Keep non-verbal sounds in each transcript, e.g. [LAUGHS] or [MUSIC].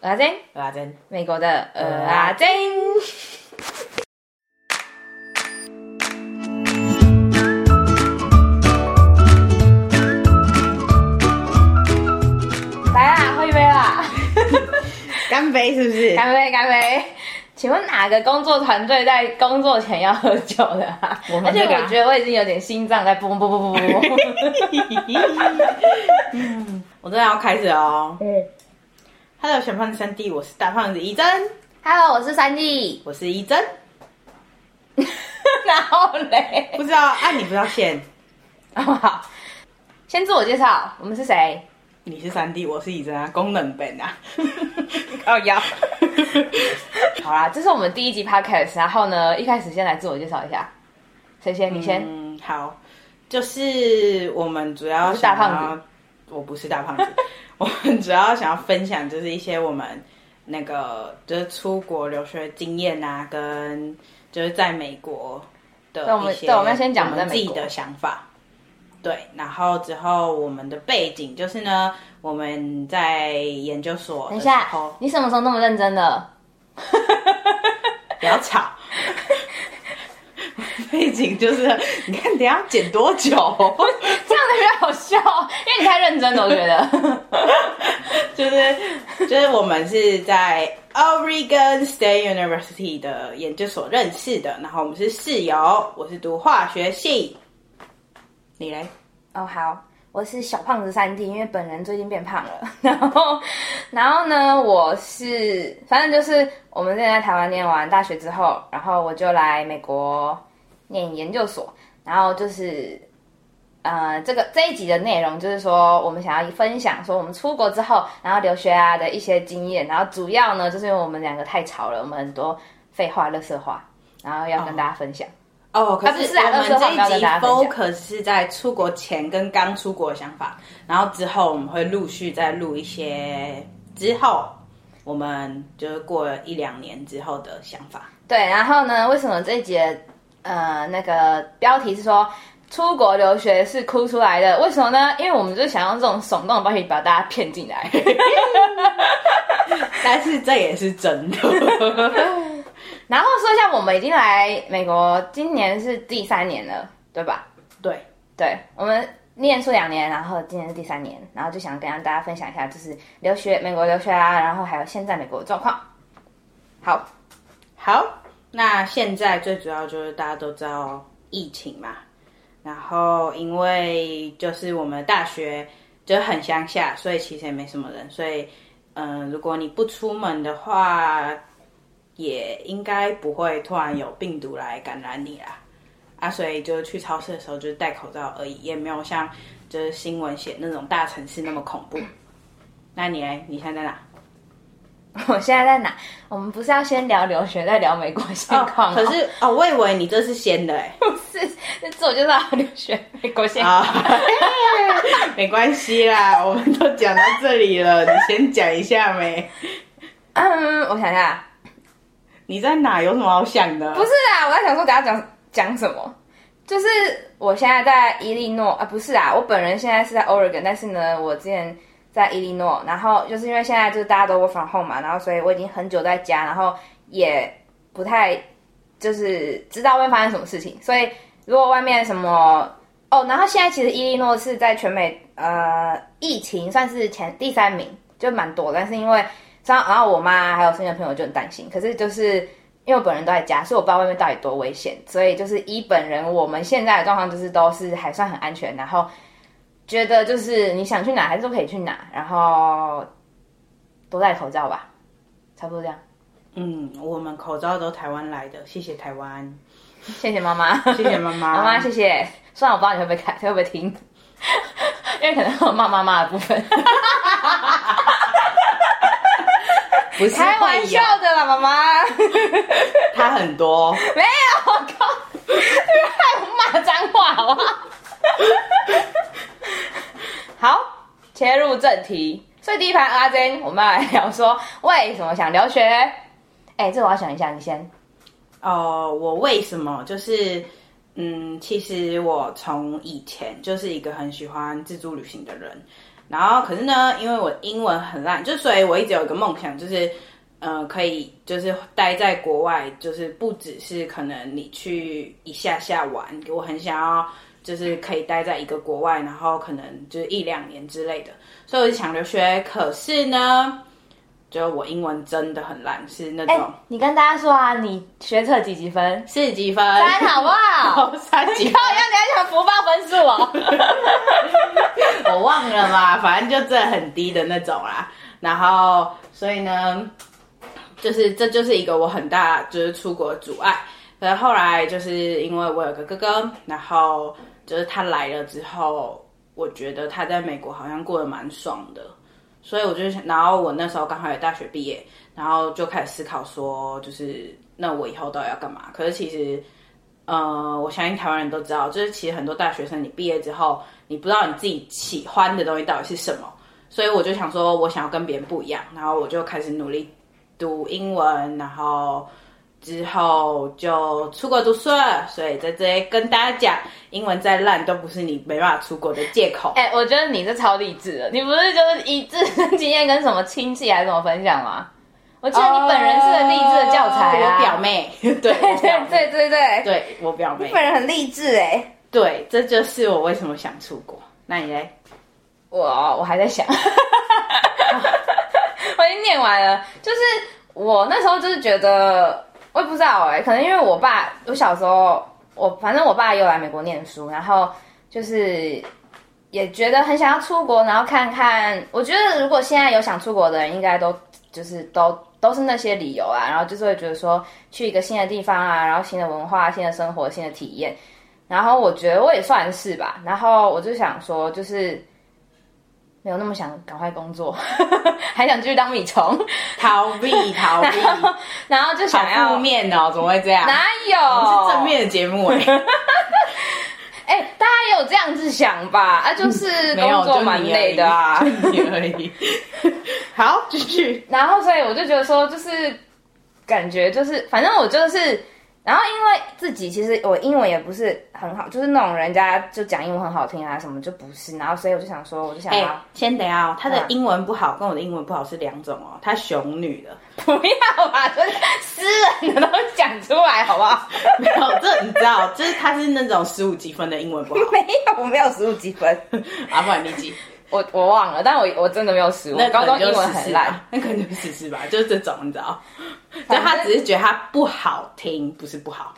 阿珍，阿珍，美国的呃阿珍。来啦，喝一杯啦！[LAUGHS] 干杯是不是？干杯，干杯！请问哪个工作团队在工作前要喝酒的啊？我们这个啊、而且我觉得我已经有点心脏在蹦蹦蹦蹦蹦蹦。[LAUGHS] 嗯，我真的要开始哦。嗯。Hello，小胖子三弟，我是大胖子一珍。Hello，我是三弟，我是一珍。[LAUGHS] 然后嘞，不知道，啊，你不知道先。[LAUGHS] 哦，好，先自我介绍，我们是谁？你是三弟，我是怡珍啊，功能本啊。[LAUGHS] 哦，要。好啦，这是我们第一集 podcast，然后呢，一开始先来自我介绍一下。谁先？你先。嗯，好，就是我们主要是大胖子，我不是大胖子。我们主要想要分享，就是一些我们那个就是出国留学经验啊，跟就是在美国的一些，对，我们要先讲我们自己的想法。对，然后之后我们的背景就是呢，我们在研究所。等一下，你什么时候那么认真的？[LAUGHS] 不要吵。背景就是，你看，等下剪多久？[LAUGHS] 这样的比较好笑，因为你太认真了，我觉得。[LAUGHS] 就是，就是我们是在 Oregon State University 的研究所认识的，然后我们是室友。我是读化学系，你嘞？哦，好，我是小胖子三弟，因为本人最近变胖了。[LAUGHS] 然后，然后呢，我是，反正就是我们现在在台湾念完大学之后，然后我就来美国。念研究所，然后就是，呃，这个这一集的内容就是说，我们想要分享说我们出国之后，然后留学啊的一些经验，然后主要呢就是因为我们两个太吵了，我们很多废话、垃圾话，然后要跟大家分享。哦，可是我们这一集 focus 是在出国前跟刚出国的想法，然后之后我们会陆续再录一些之后，我们就是过了一两年之后的想法。对，然后呢，为什么这一集？呃，那个标题是说出国留学是哭出来的，为什么呢？因为我们就想用这种耸动的方式把大家骗进来，[LAUGHS] 但是这也是真的。[LAUGHS] 然后说一下，我们已经来美国，今年是第三年了，对吧？对，对，我们念书两年，然后今年是第三年，然后就想跟大家分享一下，就是留学美国留学啊，然后还有现在美国的状况。好，好。那现在最主要就是大家都知道疫情嘛，然后因为就是我们大学就很乡下，所以其实也没什么人，所以嗯、如果你不出门的话，也应该不会突然有病毒来感染你啦。啊，所以就去超市的时候就是戴口罩而已，也没有像就是新闻写那种大城市那么恐怖。那你呢？你现在在哪？[LAUGHS] 我现在在哪？我们不是要先聊留学，再聊美国现况、哦？可是哦，我以为你这是先的哎，[LAUGHS] 不是，这次我就是要留学美国现况。[LAUGHS] 没关系啦，我们都讲到这里了，你先讲一下没？嗯，我想一下，你在哪？有什么好想的？不是啊，我在想说，等下讲讲什么？就是我现在在伊利诺啊，不是啊，我本人现在是在 Oregon，但是呢，我之前。在伊利诺，然后就是因为现在就是大家都 work from home 嘛，然后所以我已经很久在家，然后也不太就是知道会发生什么事情。所以如果外面什么哦，然后现在其实伊利诺是在全美呃疫情算是前第三名，就蛮多。但是因为然后我妈还有身边的朋友就很担心，可是就是因为我本人都在家，所以我不知道外面到底多危险。所以就是一本人我们现在的状况就是都是还算很安全，然后。觉得就是你想去哪还是都可以去哪，然后多戴口罩吧，差不多这样。嗯，我们口罩都台湾来的，谢谢台湾，谢谢妈妈，谢谢妈妈，[LAUGHS] 妈妈谢谢。虽然我不知道你会不会看，会不会听，[LAUGHS] 因为可能会有骂妈妈的部分。不是开玩笑的啦，妈妈。他很多。[LAUGHS] 没有，我靠，你害我骂脏话好不好？好，切入正题。所以第一盘阿珍，我们要来聊说为什么想留学。哎，这我要想一下，你先。哦、我为什么就是，嗯，其实我从以前就是一个很喜欢自助旅行的人。然后可是呢，因为我英文很烂，就所以我一直有一个梦想，就是呃，可以就是待在国外，就是不只是可能你去一下下玩，我很想要就是可以待在一个国外，然后可能就是一两年之类的，所以我就想留学。可是呢，就我英文真的很烂，是那种。欸、你跟大家说啊，你学测几级分？四十几分？三好不好？[LAUGHS] 三级。靠，要你还想福报分数哦？[LAUGHS] 我忘了嘛，反正就这很低的那种啦。然后，所以呢。就是这就是一个我很大就是出国的阻碍，然后后来就是因为我有个哥哥，然后就是他来了之后，我觉得他在美国好像过得蛮爽的，所以我就想，然后我那时候刚好也大学毕业，然后就开始思考说，就是那我以后到底要干嘛？可是其实，呃，我相信台湾人都知道，就是其实很多大学生你毕业之后，你不知道你自己喜欢的东西到底是什么，所以我就想说我想要跟别人不一样，然后我就开始努力。读英文，然后之后就出国读书了。所以在这里跟大家讲，英文再烂都不是你没办法出国的借口。哎、欸，我觉得你是超励志的，你不是就是以自身经验跟什么亲戚还是什么分享吗？我记得你本人是很励志的教材啊。哦、我表妹，[LAUGHS] 对对对对对我表妹，你本人很励志哎。对，这就是我为什么想出国。那你嘞？我我还在想。[LAUGHS] 我已经念完了，就是我那时候就是觉得，我也不知道哎、欸，可能因为我爸，我小时候，我反正我爸又来美国念书，然后就是也觉得很想要出国，然后看看。我觉得如果现在有想出国的人，应该都就是都都是那些理由啊，然后就是会觉得说去一个新的地方啊，然后新的文化、新的生活、新的体验。然后我觉得我也算是吧，然后我就想说，就是。没有那么想赶快工作，[LAUGHS] 还想继续当米虫，逃避逃避 [LAUGHS] 然后，就想要负面哦，怎么会这样？哪有？是正面的节目 [LAUGHS] 哎、欸，哎、欸，大家也有这样子想吧？啊，就是工作蛮累的啊，你而已。好，继续。然后，所以我就觉得说，就是感觉就是，反正我就是。然后因为自己其实我英文也不是很好，就是那种人家就讲英文很好听啊什么就不是，然后所以我就想说，我就想要、欸、先等一下、哦，他的英文不好跟我的英文不好是两种哦，他熊女的，不要把这私人的东西讲出来好不好？[LAUGHS] 没有，这你知道，就是他是那种十五级分的英文不好，[LAUGHS] 没有，我没有十五级分，[LAUGHS] 啊，不然你几？我我忘了，但我我真的没有失误，那高中英文很烂，[LAUGHS] 那可能就试试吧，[LAUGHS] 就是这种你知道，就他只是觉得他不好听，不是不好，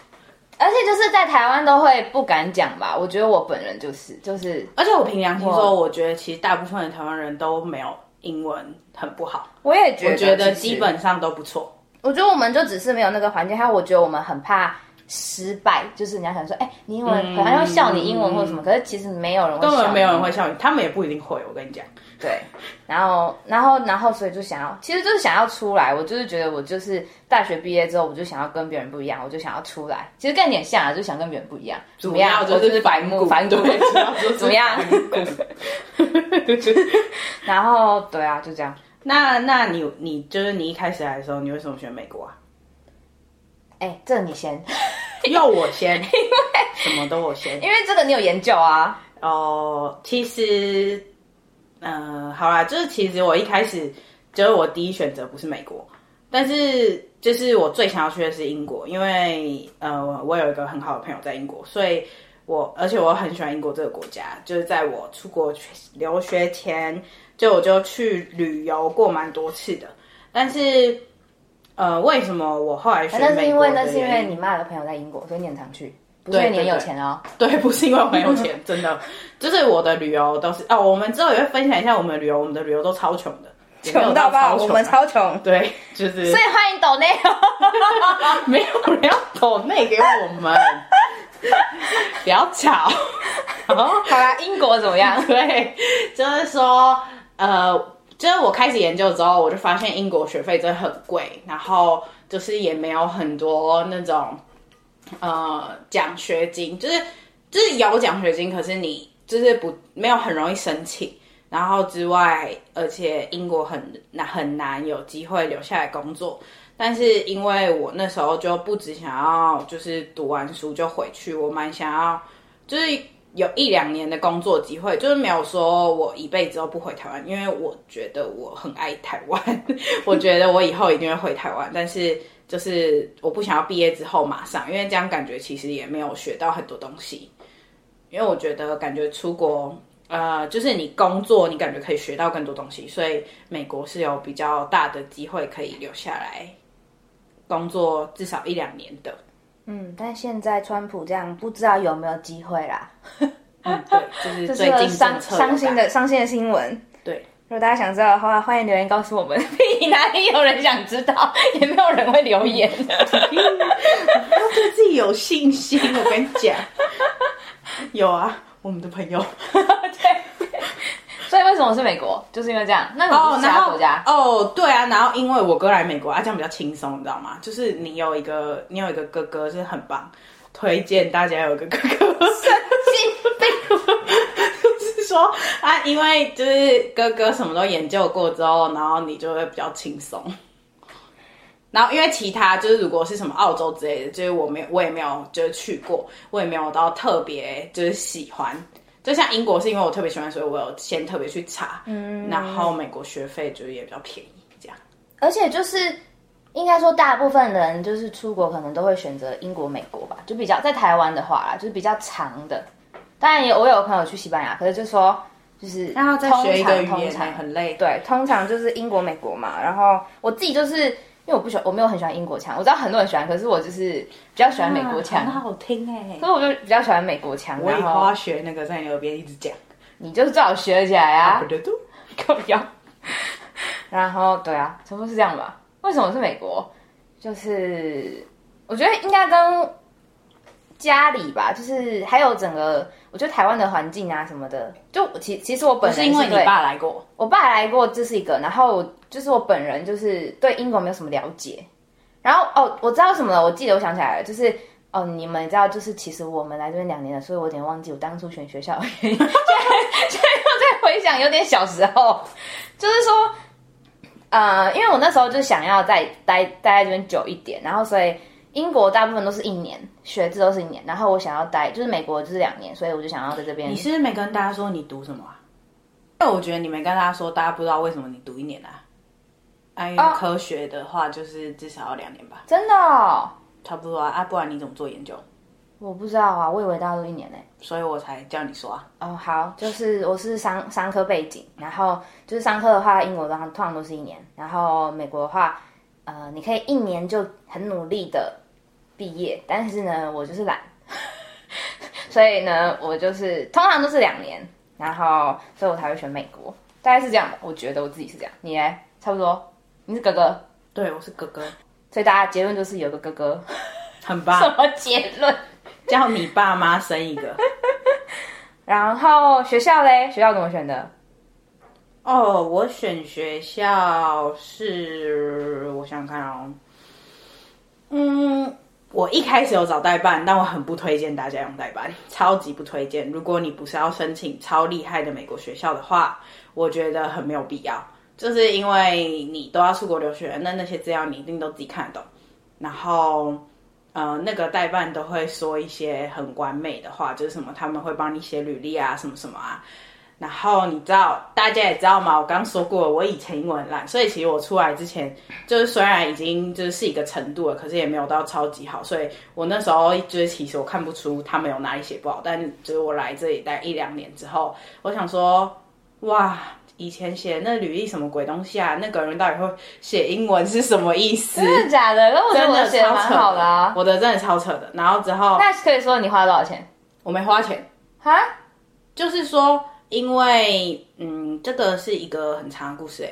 而且就是在台湾都会不敢讲吧，我觉得我本人就是就是，而且我凭良心说，我觉得其实大部分的台湾人都没有英文很不好，我也觉得，我觉得基本上都不错，我觉得我们就只是没有那个环境，还有我觉得我们很怕。失败就是人家想说，哎、欸，你英文可能要笑你英文或者什么，嗯、可是其实没有人会笑，根本没有人会笑你，他们也不一定会。我跟你讲，对，然后，然后，然后，所以就想要，其实就是想要出来。我就是觉得，我就是大学毕业之后，我就想要跟别人不一样，我就想要出来。其实更点像啊，就想跟别人不一样。怎么样？我，就是反骨，反骨，怎么样？[LAUGHS] 然后，对啊，就这样。[LAUGHS] 那，那你，你就是你一开始来的时候，你为什么选美国啊？哎、欸，这你先。[LAUGHS] 要我先，[LAUGHS] 因为什么都我先，因为这个你有研究啊。哦，其实，嗯、呃，好啦，就是其实我一开始就是我第一选择不是美国，但是就是我最想要去的是英国，因为呃，我有一个很好的朋友在英国，所以我而且我很喜欢英国这个国家，就是在我出国留学前，就我就去旅游过蛮多次的，但是。呃，为什么我后来选？那是因为那是因为你妈的朋友在英国，所以你很常去。不是因为你很有钱哦。对，对，对，不是因为我很有钱，真的，就是我的旅游都是哦。我们之后也会分享一下我们的旅游，我们的旅游都超穷的，穷到爆，我们超穷。对，就是。所以欢迎抖内，[LAUGHS] 没有人要抖内给我们，[LAUGHS] 不要吵。[LAUGHS] 好啦，英国怎么样？对，就是说，呃。就是我开始研究之后，我就发现英国学费真的很贵，然后就是也没有很多那种呃奖学金，就是就是有奖学金，可是你就是不没有很容易申请。然后之外，而且英国很难很难有机会留下来工作。但是因为我那时候就不只想要就是读完书就回去，我蛮想要就是有一两年的工作机会，就是没有说我一辈子都不回台湾，因为我觉得我很爱台湾，[LAUGHS] 我觉得我以后一定会回台湾，但是就是我不想要毕业之后马上，因为这样感觉其实也没有学到很多东西，因为我觉得感觉出国，呃，就是你工作你感觉可以学到更多东西，所以美国是有比较大的机会可以留下来工作至少一两年的。嗯，但现在川普这样，不知道有没有机会啦。[LAUGHS] 嗯，对，就是 [LAUGHS] 最近伤伤心的伤心的新闻。对，如果大家想知道的话，欢迎留言告诉我们。[LAUGHS] 屁，哪里有人想知道？也没有人会留言的。要对自己有信心，我跟你讲。有啊，我们的朋友。对。所以为什么是美国？就是因为这样。那你是其他国家？哦，哦，对啊。然后因为我哥来美国啊，这样比较轻松，你知道吗？就是你有一个，你有一个哥哥是很棒，推荐大家有一个哥哥。神经病！就 [LAUGHS] 是说啊，因为就是哥哥什么都研究过之后，然后你就会比较轻松。然后因为其他就是如果是什么澳洲之类的，就是我没有，我也没有就是去过，我也没有到特别就是喜欢。就像英国是因为我特别喜欢，所以我有先特别去查，嗯，然后美国学费就是也比较便宜，这样。而且就是应该说，大部分人就是出国可能都会选择英国、美国吧，就比较在台湾的话啦，就是比较长的。当然也我有朋友去西班牙，可是就说就是然后再学一个语言很累，对，通常就是英国、美国嘛。然后我自己就是。因为我不喜欢，我没有很喜欢英国腔。我知道很多人喜欢，可是我就是比较喜欢美国腔，很好听哎。所以我就比较喜欢美国腔。我以后要学那个在你耳边一直讲，你就是最好学起来啊！够不要。[LAUGHS] 然后对啊，差不多是这样吧？为什么是美国？就是我觉得应该跟家里吧，就是还有整个。我觉得台湾的环境啊什么的，就其其实我本身是因为你爸来过，我爸来过，这是一个。然后就是我本人就是对英国没有什么了解。然后哦，我知道什么了，我记得我想起来了，就是哦，你们知道，就是其实我们来这边两年了，所以我有点忘记我当初选学校的原因。现在现在又在回想，有点小时候，就是说，呃，因为我那时候就想要再待待在这边久一点，然后所以。英国大部分都是一年，学制都是一年，然后我想要待，就是美国就是两年，所以我就想要在这边。你是不是没跟大家说你读什么啊？因为我觉得你没跟大家说，大家不知道为什么你读一年啊。科学的话，就是至少要两年吧？哦、真的、哦？差不多啊，啊，不然你怎么做研究？我不知道啊，我以为大家都一年呢，所以我才叫你说啊。哦，好，就是我是商商科背景，然后就是商科的话，英国的话通常都是一年，然后美国的话，呃，你可以一年就很努力的。毕业，但是呢，我就是懒，[LAUGHS] 所以呢，我就是通常都是两年，然后，所以我才会选美国，大概是这样的。我觉得我自己是这样，你呢？差不多，你是哥哥，对，我是哥哥，所以大家结论就是有个哥哥，[LAUGHS] 很棒。什么结论？叫你爸妈生一个。[LAUGHS] 然后学校嘞？学校怎么选的？哦，我选学校是，我想想看哦，嗯。我一开始有找代办，但我很不推荐大家用代办，超级不推荐。如果你不是要申请超厉害的美国学校的话，我觉得很没有必要。就是因为你都要出国留学，那那些资料你一定都自己看得懂。然后，呃，那个代办都会说一些很完美的话，就是什么他们会帮你写履历啊，什么什么啊。然后你知道，大家也知道吗？我刚说过，我以前英文烂，所以其实我出来之前，就是虽然已经就是是一个程度了，可是也没有到超级好。所以我那时候就是其实我看不出他们有哪里写不好。但就是我来这里待一两年之后，我想说，哇，以前写那履历什么鬼东西啊？那个人到底会写英文是什么意思？真的假的？那我觉得我的写的蛮好的啊，我的真的超扯的。然后之后，那可以说你花了多少钱？我没花钱哈，就是说。因为，嗯，这个是一个很长的故事，哎，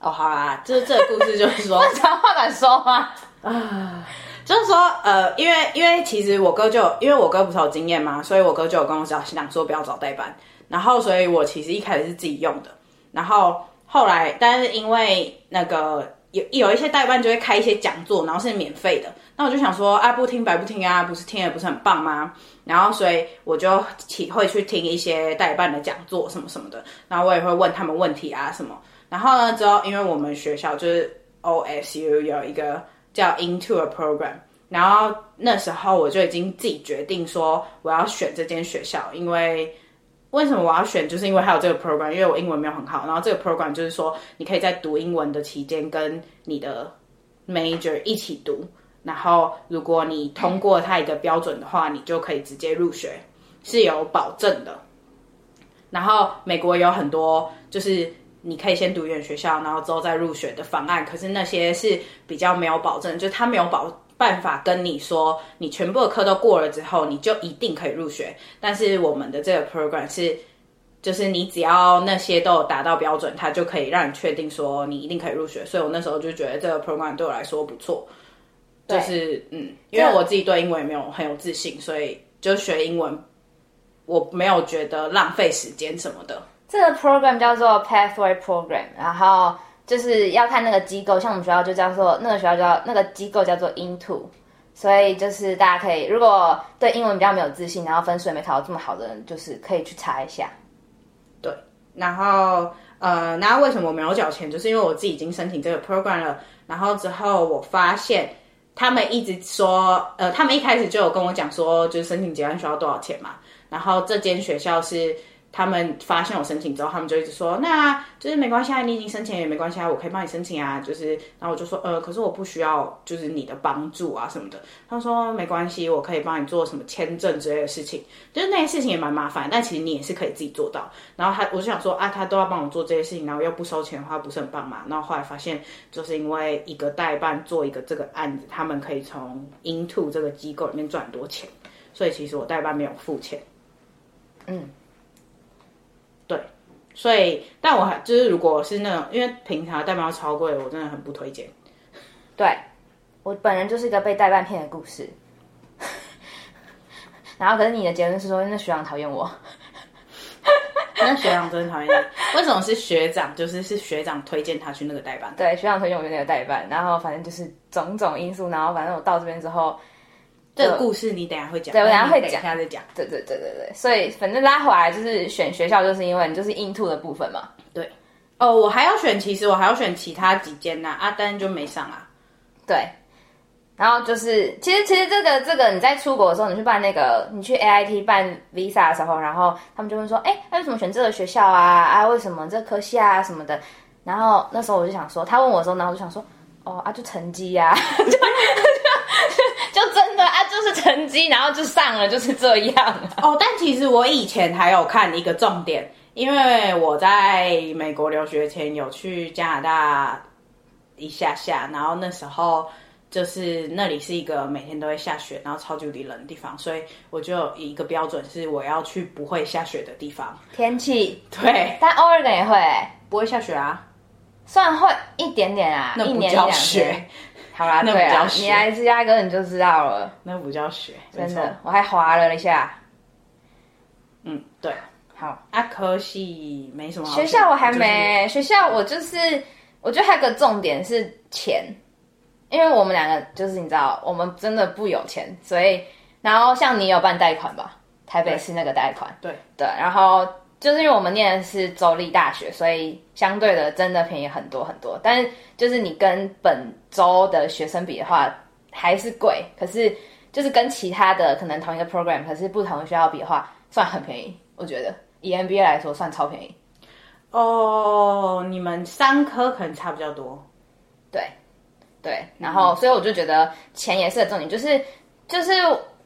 哦，好啦，这这个故事就是说，长话短说吗？啊，就是说，呃，因为因为其实我哥就因为我哥不是有经验嘛，所以我哥就有跟我讲，想说不要找代办，然后所以我其实一开始是自己用的，然后后来，但是因为那个有有一些代办就会开一些讲座，然后是免费的，那我就想说，啊，不听白不听啊，不是听了不是很棒吗？然后，所以我就体会去听一些代办的讲座什么什么的，然后我也会问他们问题啊什么。然后呢，之后因为我们学校就是 OSU 有一个叫 Into a Program，然后那时候我就已经自己决定说我要选这间学校，因为为什么我要选？就是因为还有这个 program，因为我英文没有很好。然后这个 program 就是说，你可以在读英文的期间跟你的 major 一起读。然后如果你通过它一个标准的话，你就可以直接入学，是有保证的。然后美国有很多就是你可以先读语言学校，然后之后再入学的方案。可是那些是比较没有保证，就是他没有保。办法跟你说，你全部的课都过了之后，你就一定可以入学。但是我们的这个 program 是，就是你只要那些都有达到标准，它就可以让你确定说你一定可以入学。所以我那时候就觉得这个 program 对我来说不错。就是嗯，因为我自己对英文也没有很有自信，所以就学英文，我没有觉得浪费时间什么的。这个 program 叫做 Pathway Program，然后。就是要看那个机构，像我们学校就叫做那个学校叫那个机构叫做 Into，所以就是大家可以如果对英文比较没有自信，然后分数也没考到这么好的人，就是可以去查一下。对，然后呃，那为什么我没有缴钱？就是因为我自己已经申请这个 program 了，然后之后我发现他们一直说，呃，他们一开始就有跟我讲说，就是申请结案需要多少钱嘛，然后这间学校是。他们发现我申请之后，他们就一直说，那就是没关系啊，你已经申请也没关系啊，我可以帮你申请啊。就是，然后我就说，呃，可是我不需要，就是你的帮助啊什么的。他说没关系，我可以帮你做什么签证之类的事情，就是那些事情也蛮麻烦，但其实你也是可以自己做到。然后他，我就想说啊，他都要帮我做这些事情，然后又不收钱的话，不是很棒嘛？然后后来发现，就是因为一个代办做一个这个案子，他们可以从 Into 这个机构里面赚很多钱，所以其实我代办没有付钱。嗯。对，所以，但我还就是，如果是那种，因为平常代办要超贵，我真的很不推荐。对，我本人就是一个被代办骗的故事。[LAUGHS] 然后，可是你的结论是说，那学长讨厌我。那学长真的讨厌你？为什么是学长？就是是学长推荐他去那个代办。对，学长推荐我去那个代办，然后反正就是种种因素，然后反正我到这边之后。这个故事你等下会讲，对，我等下会讲，等下再讲。对对对对对，所以反正拉回来就是选学校，就是因为你就是 into 的部分嘛。对。哦，我还要选，其实我还要选其他几间呐，阿丹就没上啊。对。然后就是，其实其实这个这个你在出国的时候，你去办那个，你去 AIT 办 visa 的时候，然后他们就会说，哎，为什么选这个学校啊？啊，为什么这科系啊什么的？然后那时候我就想说，他问我的时候，然后我就想说，哦啊，就成绩呀、啊，[LAUGHS] 就是成绩，然后就上了，就是这样啊。哦，但其实我以前还有看一个重点，因为我在美国留学前有去加拿大一下下，然后那时候就是那里是一个每天都会下雪，然后超级无敌冷的地方，所以我就有一个标准是我要去不会下雪的地方。天气对，但 Oregon 也会不会下雪啊，算会一点点啊，那不叫一年两雪。好啦，对啊，你来芝加哥你就知道了。那不叫雪，真的，我还滑了一下。嗯，对，好。啊，科系没什么好。学校我还没，学校我就是，我觉得还有个重点是钱，因为我们两个就是你知道，我们真的不有钱，所以，然后像你有办贷款吧？台北市那个贷款，对对，然后。就是因为我们念的是州立大学，所以相对的真的便宜很多很多。但是就是你跟本州的学生比的话，还是贵。可是就是跟其他的可能同一个 program，可是不同的学校比的话，算很便宜。我觉得以 MBA 来说，算超便宜。哦，你们三科可能差比较多。对，对。然后所以我就觉得钱也是个重点，就是就是。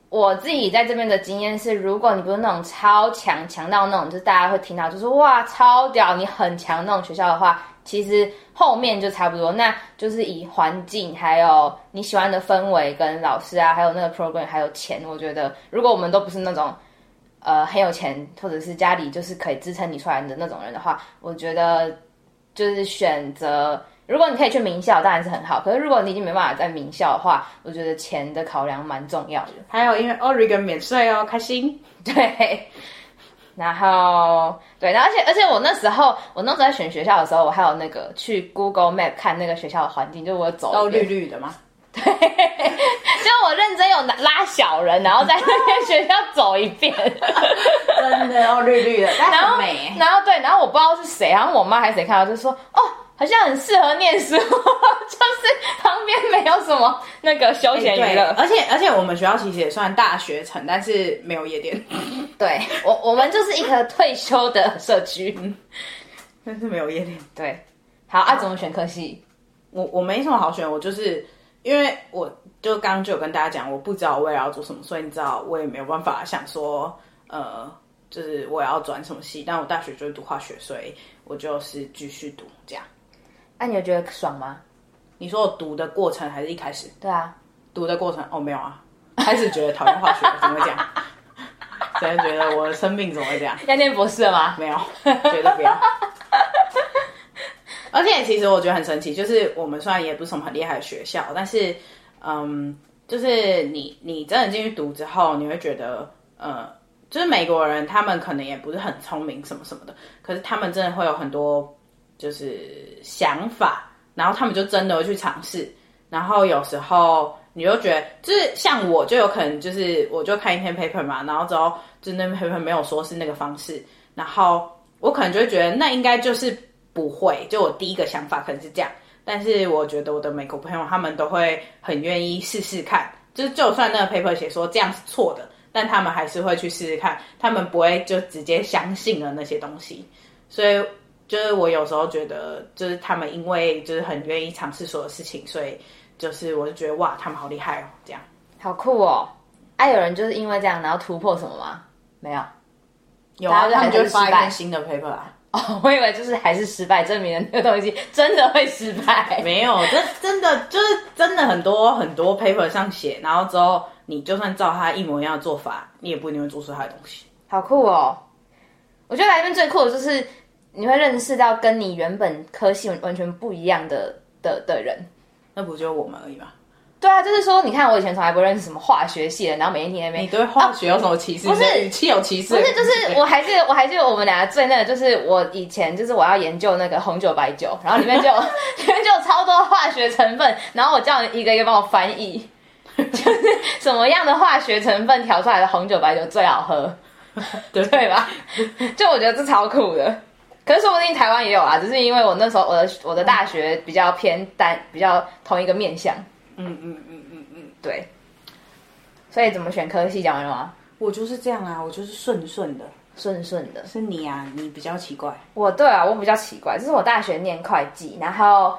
我自己在这边的经验是，如果你不是那种超强强到那种，就是大家会听到就是哇超屌，你很强那种学校的话，其实后面就差不多。那就是以环境，还有你喜欢的氛围，跟老师啊，还有那个 program，还有钱，我觉得如果我们都不是那种呃很有钱，或者是家里就是可以支撑你出来的那种人的话，我觉得就是选择。如果你可以去名校，当然是很好。可是如果你已经没办法在名校的话，我觉得钱的考量蛮重要的。还有，因为 [LAUGHS] Oregon 免税哦，开心。对。然后，对，然后而且而且我那时候，我那时候在选学校的时候，我还有那个去 Google Map 看那个学校的环境，就我走都绿绿的嘛？[LAUGHS] 对。就我认真有拉小人，然后在那边学校走一遍。[LAUGHS] 真的哦，绿绿的，但很美。然后，然后对，然后我不知道是谁，然后我妈还是谁看到，就说哦。好像很适合念书，[LAUGHS] 就是旁边没有什么那个休闲娱乐。而且而且我们学校其实也算大学城，但是没有夜店。[LAUGHS] 对我我们就是一个退休的社区，但是没有夜店。对，好啊，怎么选科系？我我没什么好选，我就是因为我就刚刚就有跟大家讲，我不知道我未来要做什么，所以你知道我也没有办法想说，呃，就是我要转什么系。但我大学就是读化学，所以我就是继续读这样。那、啊、你有觉得爽吗？你说我读的过程还是一开始？对啊，读的过程哦，没有啊，开始觉得讨厌化学，怎么会这样？真的觉得我的生命怎么会这样？要念博士了吗？[LAUGHS] 没有，绝对不要。而且其实我觉得很神奇，就是我们虽然也不是什么很厉害的学校，但是嗯，就是你你真的进去读之后，你会觉得呃，就是美国人他们可能也不是很聪明什么什么的，可是他们真的会有很多就是想法，然后他们就真的会去尝试，然后有时候你就觉得就是像我就有可能就是我就看一篇 paper 嘛，然后之后就那篇 paper 没有说是那个方式，然后我可能就会觉得那应该就是。不会，就我第一个想法可能是这样，但是我觉得我的美国朋友他们都会很愿意试试看，就是就算那个 paper 写说这样是错的，但他们还是会去试试看，他们不会就直接相信了那些东西，所以就是我有时候觉得，就是他们因为就是很愿意尝试所有事情，所以就是我就觉得哇，他们好厉害哦，这样好酷哦！哎、啊，有人就是因为这样然后突破什么吗？没有，有啊，他们就会发一篇新的 paper 啊。[LAUGHS] 哦，我以为就是还是失败，证明了那个东西真的会失败。没有，这真的就是真的很多很多 paper 上写，然后之后你就算照他一模一样的做法，你也不一定会做出他的东西。好酷哦！我觉得来这边最酷的就是你会认识到跟你原本科系完全不一样的的的人，那不就我们而已吗？对啊，就是说，你看我以前从来不认识什么化学系的，然后每一天那边，你对化学有什么歧视？啊、不是语气有歧视？不是，就是我还记得，我还记得我们两个最那个，就是我以前就是我要研究那个红酒白酒，然后里面就 [LAUGHS] 里面就有超多化学成分，然后我叫你一个一个帮我翻译，就是什么样的化学成分调出来的红酒白酒最好喝，[LAUGHS] 对对吧？就我觉得这超酷的，可是说不定台湾也有啊，只是因为我那时候我的我的大学比较偏单，比较同一个面向。嗯嗯嗯嗯嗯，对。所以怎么选科系讲完了吗？我就是这样啊，我就是顺顺的，顺顺的。是你啊，你比较奇怪。我对啊，我比较奇怪。就是我大学念会计，然后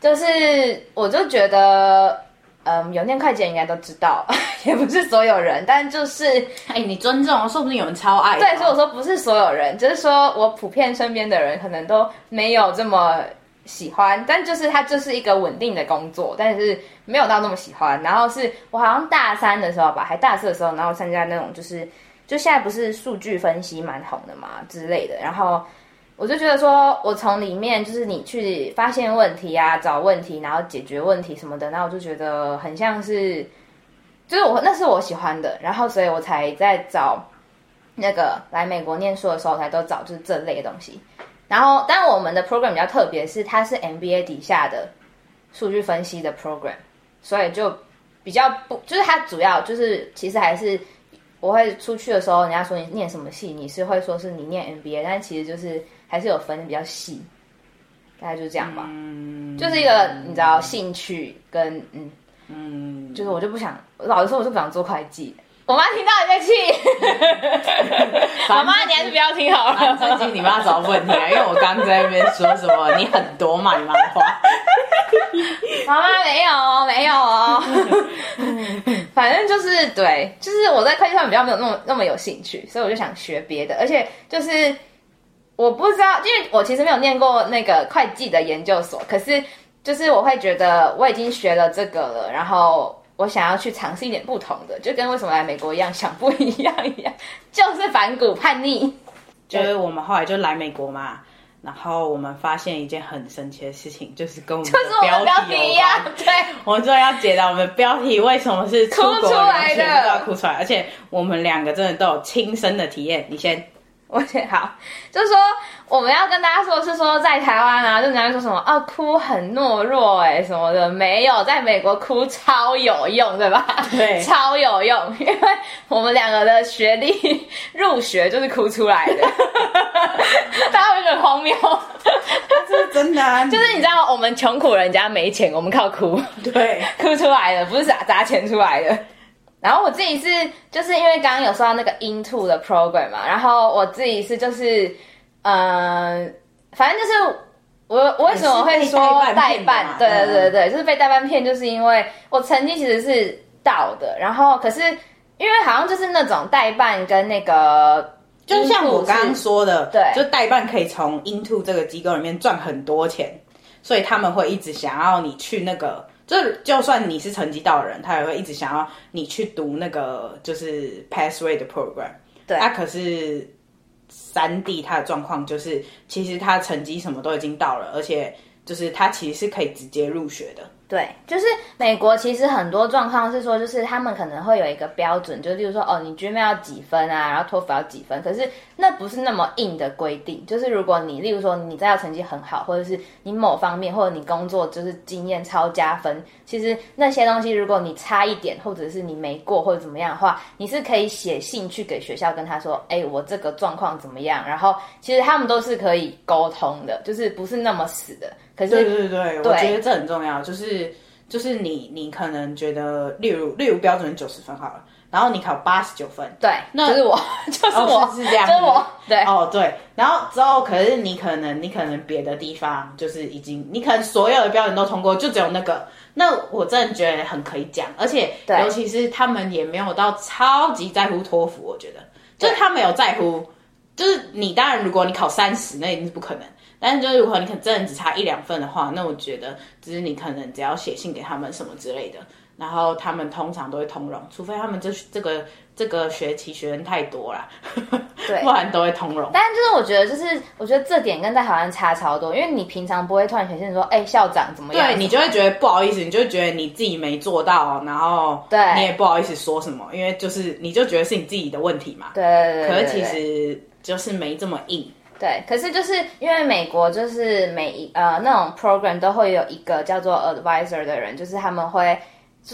就是我就觉得，嗯，有念会计应该都知道，[LAUGHS] 也不是所有人，但就是，哎，你尊重，说不定有人超爱。对，所以我说不是所有人，就是说我普遍身边的人可能都没有这么。喜欢，但就是它就是一个稳定的工作，但是没有到那么喜欢。然后是我好像大三的时候吧，还大四的时候，然后参加那种就是，就现在不是数据分析蛮红的嘛之类的。然后我就觉得说，我从里面就是你去发现问题啊，找问题，然后解决问题什么的，然后我就觉得很像是，就是我那是我喜欢的。然后所以我才在找那个来美国念书的时候，才都找就是这类的东西。然后，但我们的 program 比较特别，是它是 MBA 底下的数据分析的 program，所以就比较不，就是它主要就是其实还是我会出去的时候，人家说你念什么系，你是会说是你念 MBA，但其实就是还是有分比较细，大概就是这样吧，嗯、就是一个你知道兴趣跟嗯嗯，就是我就不想，老实说我就不想做会计。我妈听到你在气，[LAUGHS] 妈妈你还是不要听好了。最近你妈找问题啊，因为我刚在那边说什么你很多嘛，你妈的话。妈妈没有哦，没有哦。反正就是对，就是我在会计上比较没有那么那么有兴趣，所以我就想学别的。而且就是我不知道，因为我其实没有念过那个会计的研究所，可是就是我会觉得我已经学了这个了，然后。我想要去尝试一点不同的，就跟为什么来美国一样，想不一样一样，就是反骨叛逆。就是我们后来就来美国嘛，然后我们发现一件很神奇的事情，就是跟我们的标题一样。对，我们终于要解答我们的标题为什么是出国留学都要哭出来，而且我们两个真的都有亲身的体验。你先，我写好，就是说我们要跟大家说，是说在台湾啊，就人家说什么啊，哭很懦弱哎什么的，没有，在美国哭超有用，对吧？对，[LAUGHS] 超有用，因为我们两个的学历入学就是哭出来的，[LAUGHS] 大家会觉得荒谬，这是真的啊，[LAUGHS] 就是你知道，我们穷苦人家没钱，我们靠哭，对，哭出来的，不是砸砸钱出来的。然后我自己是，就是因为刚刚有说到那个 Into 的 program 嘛，然后我自己是就是，嗯、呃，反正就是我我为什么会说代办？对对对对，就是被代办骗，就是因为我成绩其实是到的，然后可是因为好像就是那种代办跟那个，就像我刚刚说的，对，就代办可以从 Into 这个机构里面赚很多钱，所以他们会一直想要你去那个。就就算你是成绩到的人，他也会一直想要你去读那个就是 pathway 的 program。对，他、啊、可是三 D 他的状况就是，其实他成绩什么都已经到了，而且就是他其实是可以直接入学的。对，就是美国其实很多状况是说，就是他们可能会有一个标准，就例如说，哦，你 GMA 要几分啊，然后托福要几分，可是那不是那么硬的规定。就是如果你例如说你在校成绩很好，或者是你某方面或者你工作就是经验超加分，其实那些东西如果你差一点，或者是你没过或者怎么样的话，你是可以写信去给学校跟他说，哎，我这个状况怎么样？然后其实他们都是可以沟通的，就是不是那么死的。可是，对对对，对我觉得这很重要，就是就是你你可能觉得，例如例如标准九十分好了，然后你考八十九分，对，那就是我，[LAUGHS] 就是我，哦、是，是这样，就是我，对，哦对，然后之后可是你可能你可能别的地方就是已经你可能所有的标准都通过，就只有那个，那我真的觉得很可以讲，而且尤其是他们也没有到超级在乎托福，我觉得，就是他们有在乎，就是你当然如果你考三十，那一定是不可能。但是，就是如果你可能真的只差一两份的话，那我觉得只是你可能只要写信给他们什么之类的，然后他们通常都会通融，除非他们这这个这个学期学生太多了，对，[LAUGHS] 不然都会通融。但是就是我觉得，就是我觉得这点跟在台湾差超多，因为你平常不会突然显现说，哎、欸，校长怎么样？对，你就会觉得不好意思，你就会觉得你自己没做到，然后对你也不好意思说什么，因为就是你就觉得是你自己的问题嘛。对对对，对，可是其实就是没这么硬。对，可是就是因为美国就是每一呃那种 program 都会有一个叫做 advisor 的人，就是他们会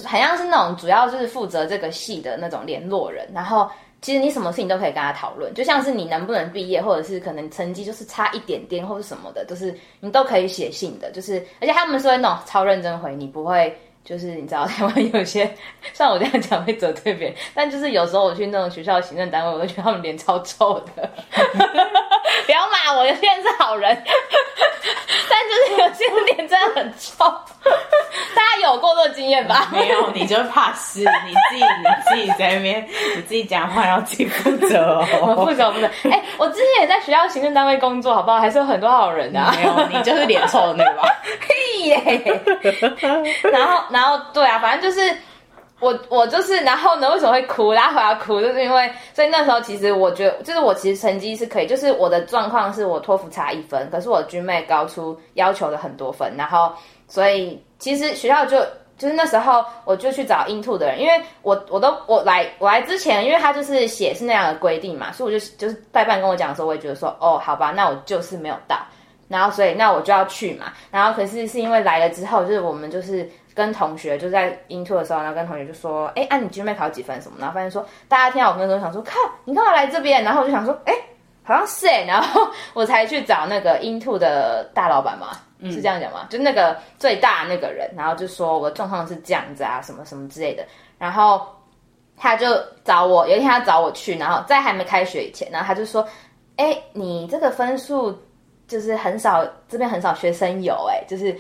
好像是那种主要就是负责这个系的那种联络人，然后其实你什么事情都可以跟他讨论，就像是你能不能毕业，或者是可能成绩就是差一点点或者什么的，就是你都可以写信的，就是而且他们是那种超认真回你，不会。就是你知道 [LAUGHS] 台湾有些，像我这样讲会得罪别人，但就是有时候我去那种学校行政单位，我都觉得他们脸超臭的。好人，[LAUGHS] 但就是有些人脸真的很臭。大家有过这个经验吧？没有，你就是怕死，你自己你自己在那边，你自己讲话要自己负责哦。我负责，负责。哎、欸，我之前也在学校行政单位工作，好不好？还是有很多好人的、啊。没有，你就是脸臭的那个吧？[LAUGHS] 嘿耶。[LAUGHS] 然后，然后，对啊，反正就是我，我就是，然后呢，为什么会哭？拉回来哭，就是因为，所以那时候其实我觉得，就是我其实成绩是可以，就是我的状况是我托福差一分，可是我 GMAT 高出要求的很多分，然后。所以其实学校就就是那时候我就去找 Into 的人，因为我我都我来我来之前，因为他就是写是那样的规定嘛，所以我就就是代办跟我讲的时候，我也觉得说哦，好吧，那我就是没有到，然后所以那我就要去嘛，然后可是是因为来了之后，就是我们就是跟同学就在 Into 的时候，然后跟同学就说，哎，啊你 GMAT 考几分什么，然后发现说大家听到我们的时候想说，靠，你干嘛来这边？然后我就想说，哎，好像是哎，然后我才去找那个 Into 的大老板嘛。是这样讲吗？就那个最大那个人，然后就说我的状况是这样子啊，什么什么之类的。然后他就找我，有一天他找我去，然后在还没开学以前，然后他就说：“哎，你这个分数就是很少，这边很少学生有，哎，就是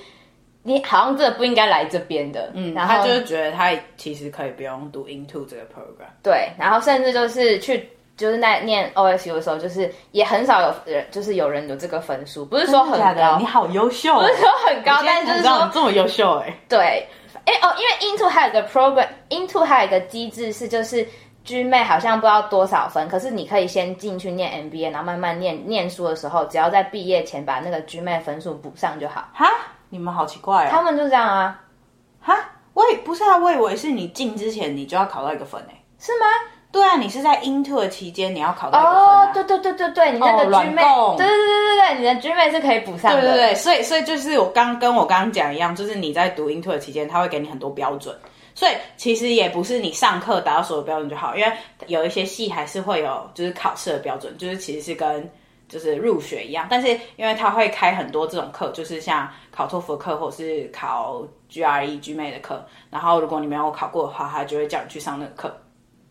你好像真的不应该来这边的。”嗯，然后他就是觉得他其实可以不用读 Into 这个 program。对，然后甚至就是去。就是在念 OSU 的时候，就是也很少有人，就是有人有这个分数，不是说很高，你好优秀，不是说很高，但就是说这么优秀哎。对，哎哦，因为 Into 还有个 program，Into 还有一个机制是，就是 GMAT 好像不知道多少分，可是你可以先进去念 MBA，然后慢慢念念书的时候，只要在毕业前把那个 GMAT 分数补上就好。哈，你们好奇怪啊！他们就这样啊？哈，我也不是啊，我以为是你进之前你就要考到一个分诶，是吗？对啊，你是在 Into 的期间你要考到一个分、啊、哦，对对对对对，你那个 GMAT，、哦、对对对对对，你的 GMAT 是可以补上的。对对对，所以所以就是我刚跟我刚刚讲一样，就是你在读 Into 的期间，他会给你很多标准。所以其实也不是你上课达到所有标准就好，因为有一些系还是会有就是考试的标准，就是其实是跟就是入学一样，但是因为他会开很多这种课，就是像考托福的课或者是考 GRE、GMAT 的课，然后如果你没有考过的话，他就会叫你去上那个课。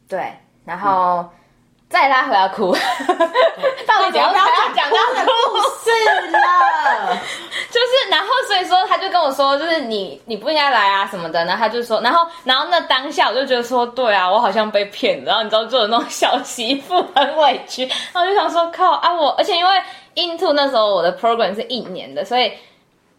对，然后。嗯再拉回来哭，到底不要？讲到哭是了，[LAUGHS] 就是然后所以说他就跟我说，就是你你不应该来啊什么的，然后他就说，然后然后那当下我就觉得说，对啊，我好像被骗了，然后你知道做的那种小媳妇很委屈，然后就想说靠啊我，而且因为 Into 那时候我的 program 是一年的，所以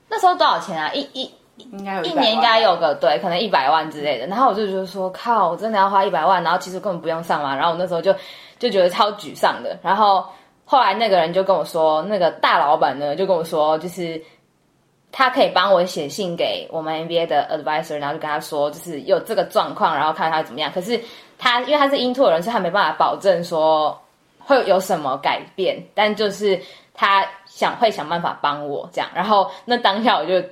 那时候多少钱啊？一一。应该有一年应该有个对，可能一百万之类的。然后我就觉得说，靠，我真的要花一百万，然后其实根本不用上嘛。然后我那时候就就觉得超沮丧的。然后后来那个人就跟我说，那个大老板呢就跟我说，就是他可以帮我写信给我们 NBA 的 advisor，然后就跟他说，就是有这个状况，然后看他怎么样。可是他因为他是 Into 的人，所以他没办法保证说会有什么改变，但就是他想会想办法帮我这样。然后那当下我就。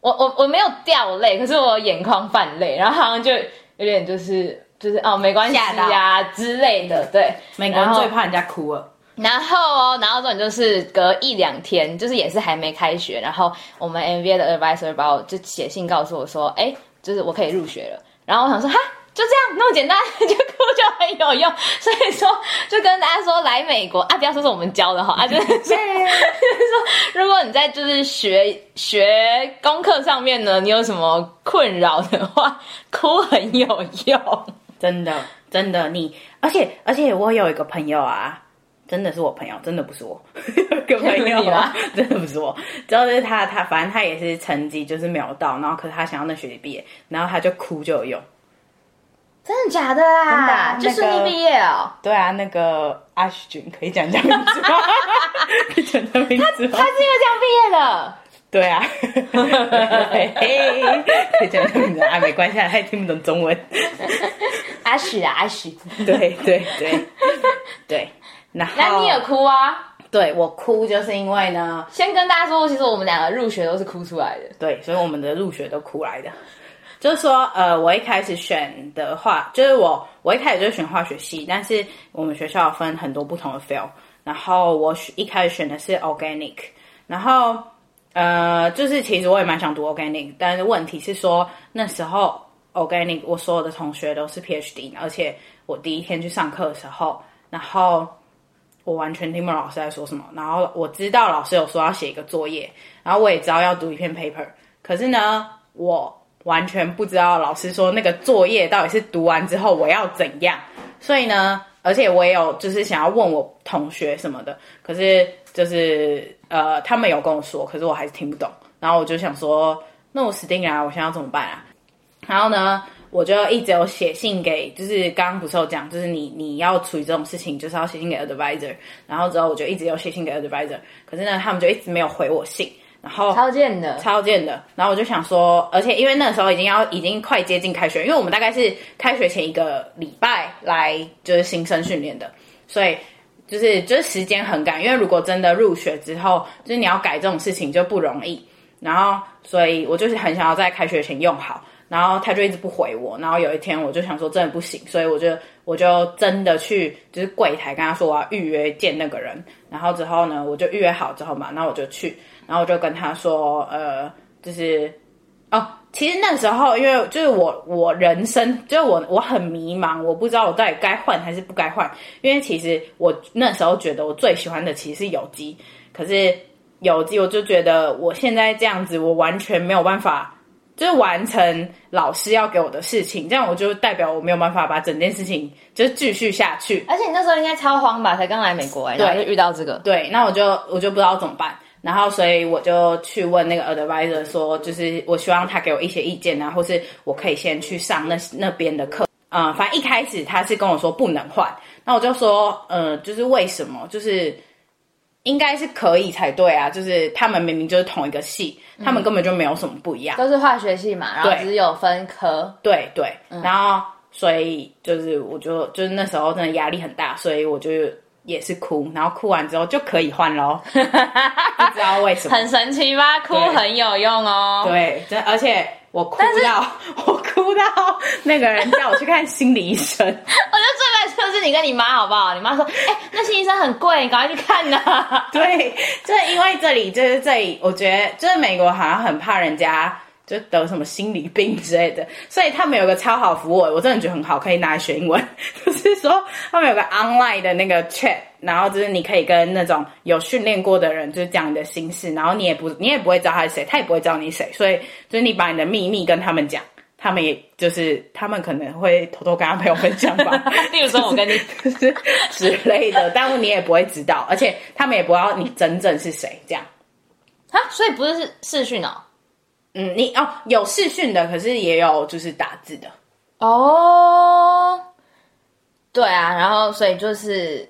我我我没有掉泪，可是我眼眶泛泪，然后好像就有点就是就是哦没关系呀之类的，对。美国人最怕人家哭了。然后哦，然后这种就是隔一两天，就是也是还没开学，然后我们 MBA 的 advisor 把我就写信告诉我说，哎，就是我可以入学了。然后我想说哈。就这样那么简单，[LAUGHS] 就哭就很有用。所以说，就跟大家说，来美国啊，不要说是我们教的哈，啊，[LAUGHS] 就是说，如果你在就是学学功课上面呢，你有什么困扰的话，哭很有用，真的真的。你而且而且我有一个朋友啊，真的是我朋友，真的不是我，[LAUGHS] 个朋友啊，[LAUGHS] [LAUGHS] 真的不是我。之后就是他他反正他也是成绩就是没有到，然后可是他想要那学期毕业，然后他就哭就有用。真的假的啦？真的，就顺利毕业哦。对啊，那个阿许君可以讲讲名字吗？可以讲讲名字吗？他他是因为这样毕业的。对啊，可以讲讲名字啊，没关系，他也听不懂中文。阿许啊，阿许。对对对对，那那你也哭啊？对，我哭就是因为呢，先跟大家说，其实我们两个入学都是哭出来的。对，所以我们的入学都哭来的。[LAUGHS] 就是说，呃，我一开始选的话，就是我我一开始就选化学系，但是我们学校分很多不同的 field，然后我一开始选的是 organic，然后呃，就是其实我也蛮想读 organic，但是问题是说那时候 organic 我所有的同学都是 PhD，而且我第一天去上课的时候，然后我完全听不懂老师在说什么，然后我知道老师有说要写一个作业，然后我也知道要读一篇 paper，可是呢，我。完全不知道老师说那个作业到底是读完之后我要怎样，所以呢，而且我也有就是想要问我同学什么的，可是就是呃他们有跟我说，可是我还是听不懂，然后我就想说，那我死定了，我现在要怎么办啊？然后呢，我就一直有写信给，就是刚刚不是有讲，就是你你要处理这种事情，就是要写信给 advisor，然后之后我就一直有写信给 advisor，可是呢，他们就一直没有回我信。然后超贱的，超贱的。然后我就想说，而且因为那个时候已经要，已经快接近开学，因为我们大概是开学前一个礼拜来就是新生训练的，所以就是就是时间很赶。因为如果真的入学之后，就是你要改这种事情就不容易。然后所以我就是很想要在开学前用好。然后他就一直不回我。然后有一天我就想说真的不行，所以我就我就真的去就是柜台跟他说我要预约见那个人。然后之后呢，我就预约好之后嘛，然后我就去。然后我就跟他说，呃，就是，哦，其实那时候因为就是我我人生就是我我很迷茫，我不知道我到底该换还是不该换。因为其实我那时候觉得我最喜欢的其实是有机，可是有机我就觉得我现在这样子，我完全没有办法就是完成老师要给我的事情，这样我就代表我没有办法把整件事情就是继续下去。而且你那时候应该超慌吧，才刚来美国哎，对，就遇到这个，对，那我就我就不知道怎么办。然后，所以我就去问那个 advisor 说，就是我希望他给我一些意见啊，或是我可以先去上那那边的课。嗯，反正一开始他是跟我说不能换，那我就说，嗯，就是为什么？就是应该是可以才对啊，就是他们明明就是同一个系，嗯、他们根本就没有什么不一样，都是化学系嘛，然后只有分科。对对，然后。所以就是我就就是那时候真的压力很大，所以我就也是哭，然后哭完之后就可以换喽，[LAUGHS] 不知道为什么，很神奇吧？哭很有用哦。对，真而且我哭到我哭到那个人叫我去看心理医生，[LAUGHS] 我觉得最悲就是你跟你妈好不好？你妈说，哎、欸，那心理医生很贵，你赶快去看呐。[LAUGHS] 对，就是因为这里就是这里，我觉得就是美国好像很怕人家。就得什么心理病之类的，所以他们有个超好服务，我真的觉得很好，可以拿来学英文。[LAUGHS] 就是说，他们有个 online 的那个 chat，然后就是你可以跟那种有训练过的人，就是讲你的心事，然后你也不你也不会知道他是谁，他也不会知道你谁，所以就是你把你的秘密跟他们讲，他们也就是他们可能会偷偷跟他朋友分享吧。[LAUGHS] 例如说，我跟你就是之类的，但是你也不会知道，而且他们也不知道你真正是谁，这样。啊，所以不是是视讯哦。嗯，你哦有视讯的，可是也有就是打字的哦。对啊，然后所以就是，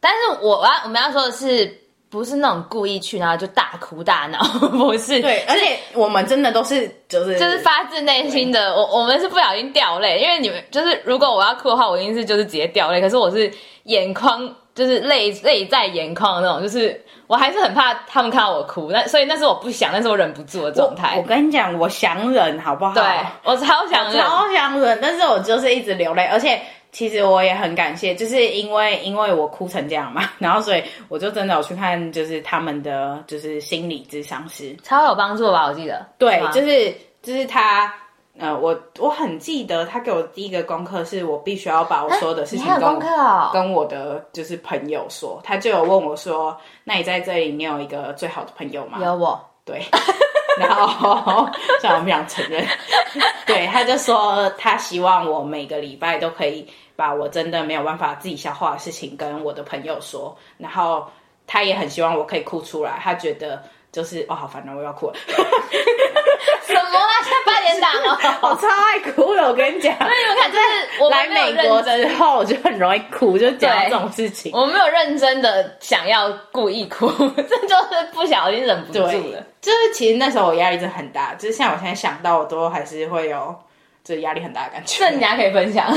但是我要我们要说的是，不是那种故意去然后就大哭大闹，[LAUGHS] 不是。对，而且我们真的都是就是就是发自内心的，我我们是不小心掉泪，因为你们就是如果我要哭的话，我一定是就是直接掉泪，可是我是眼眶就是泪泪在眼眶的那种，就是。我还是很怕他们看到我哭，那所以那是我不想，但是我忍不住的状态。我跟你讲，我想忍，好不好？对，我超想忍，超想忍，但是我就是一直流泪，而且其实我也很感谢，就是因为因为我哭成这样嘛，[LAUGHS] 然后所以我就真的有去看，就是他们的就是心理咨商师，超有帮助吧？我记得，对，就是就是他。呃，我我很记得他给我第一个功课是我必须要把我说的事情跟我、哦、跟我的就是朋友说，他就有问我说，那你在这里你有一个最好的朋友吗？有我，对，然后虽然我不想承认，对，他就说他希望我每个礼拜都可以把我真的没有办法自己消化的事情跟我的朋友说，然后他也很希望我可以哭出来，他觉得。就是哦，好烦哦！我要哭了。什么啊？现在八点档了，[LAUGHS] 我超爱哭的。我跟你讲，那你们看，就是我来美国之后，我就很容易哭，就讲这种事情。我没有认真的想要故意哭，[LAUGHS] 这就是不小心忍不住了。就是其实那时候我压力真的很大，就是像我现在想到，我都还是会有就是压力很大的感觉。这人家可以分享。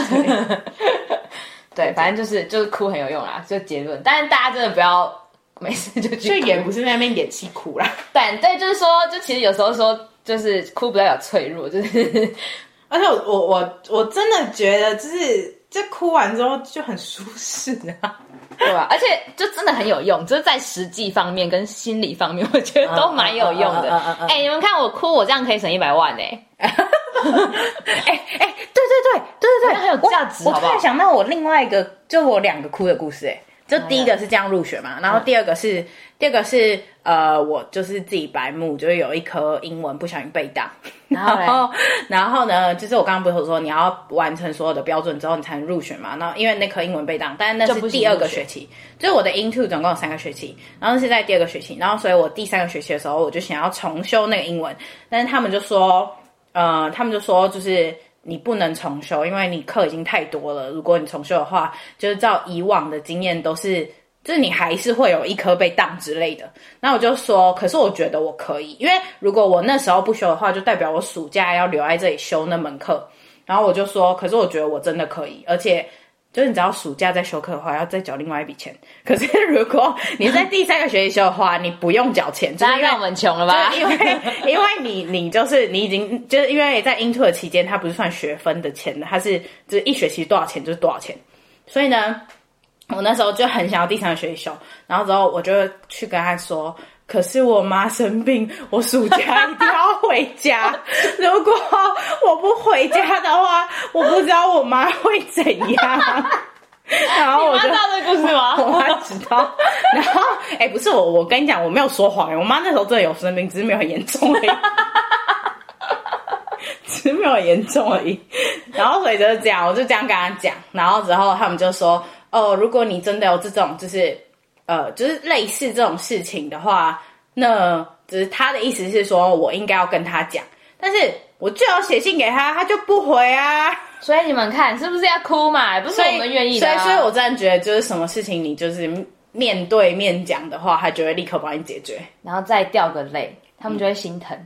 对，[LAUGHS] 反正就是就是哭很有用啦，就结论。但是大家真的不要。没事就去，就也不是在那边演戏哭啦。对对，就是说，就其实有时候说，就是哭比较有脆弱，就是。[LAUGHS] 而且我我我我真的觉得，就是这哭完之后就很舒适啊，[LAUGHS] 对吧？而且就真的很有用，就是在实际方面跟心理方面，我觉得都蛮有用的。哎，你们看我哭，我这样可以省一百万 [LAUGHS] 哎！哎哎，对对对对对对，很有价值。我突然想到我另外一个，就我两个哭的故事哎。就第一个是这样入学嘛，然后第二个是、嗯、第二个是呃，我就是自己白目，就是有一科英文不小心背档，然后然后，呢，就是我刚刚不是说你要完成所有的标准之后你才能入学嘛，然后因为那科英文背档，但是那是第二个学期，就，就是我的 Into 总共有三个学期，然后是在第二个学期，然后所以我第三个学期的时候我就想要重修那个英文，但是他们就说，呃，他们就说就是。你不能重修，因为你课已经太多了。如果你重修的话，就是照以往的经验都是，就是你还是会有一科被当之类的。那我就说，可是我觉得我可以，因为如果我那时候不修的话，就代表我暑假要留在这里修那门课。然后我就说，可是我觉得我真的可以，而且。就是你只要暑假再修课的话，要再缴另外一笔钱。可是如果你在第三个学期修的话，你不用缴钱。当然我们穷了吧？因为因为你你就是你已经就是因为在 Into 的期间，它不是算学分的钱的，它是就是一学期多少钱就是多少钱。所以呢，我那时候就很想要第三个学期修，然后之后我就去跟他说。可是我妈生病，我暑假一定要回家。[LAUGHS] 如果我不回家的话，我不知道我妈会怎样。[LAUGHS] 然后我就知道这个故事吗？[LAUGHS] 我妈知道。然后，哎、欸，不是我，我跟你讲，我没有说谎。我妈那时候真的有生病，只是没有很严重而已。只是没有很严重而已。然后所以就是这样，我就这样跟她讲。然后之后他们就说：“哦，如果你真的有这种，就是。”呃，就是类似这种事情的话，那只是他的意思是说，我应该要跟他讲，但是我最好写信给他，他就不回啊。所以你们看是不是要哭嘛？不是我们愿意的啊。所以，所以，所以我真的觉得，就是什么事情你就是面对面讲的话，他就会立刻帮你解决，然后再掉个泪，他们就会心疼。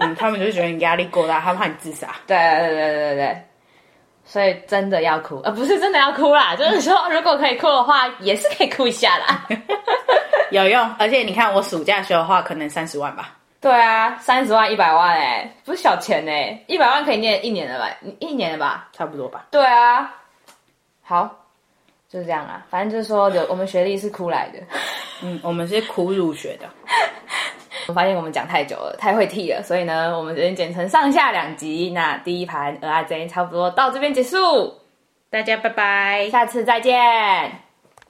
嗯，他们就觉得你压力过大，他怕你自杀。对对对对对对。所以真的要哭，呃，不是真的要哭啦，[LAUGHS] 就是说如果可以哭的话，也是可以哭一下啦，[LAUGHS] 有用。而且你看，我暑假休的话，可能三十万吧。对啊，三十万一百万哎，不是小钱哎，一百万可以念一年了吧？一年了吧？差不多吧。对啊，好，就是这样啊。反正就是说，有我们学历是哭来的，嗯，我们是苦入学的。[LAUGHS] 我发现我们讲太久了，太会替了，所以呢，我们决定剪成上下两集。那第一盘 RIZ 差不多到这边结束，大家拜拜，下次再见。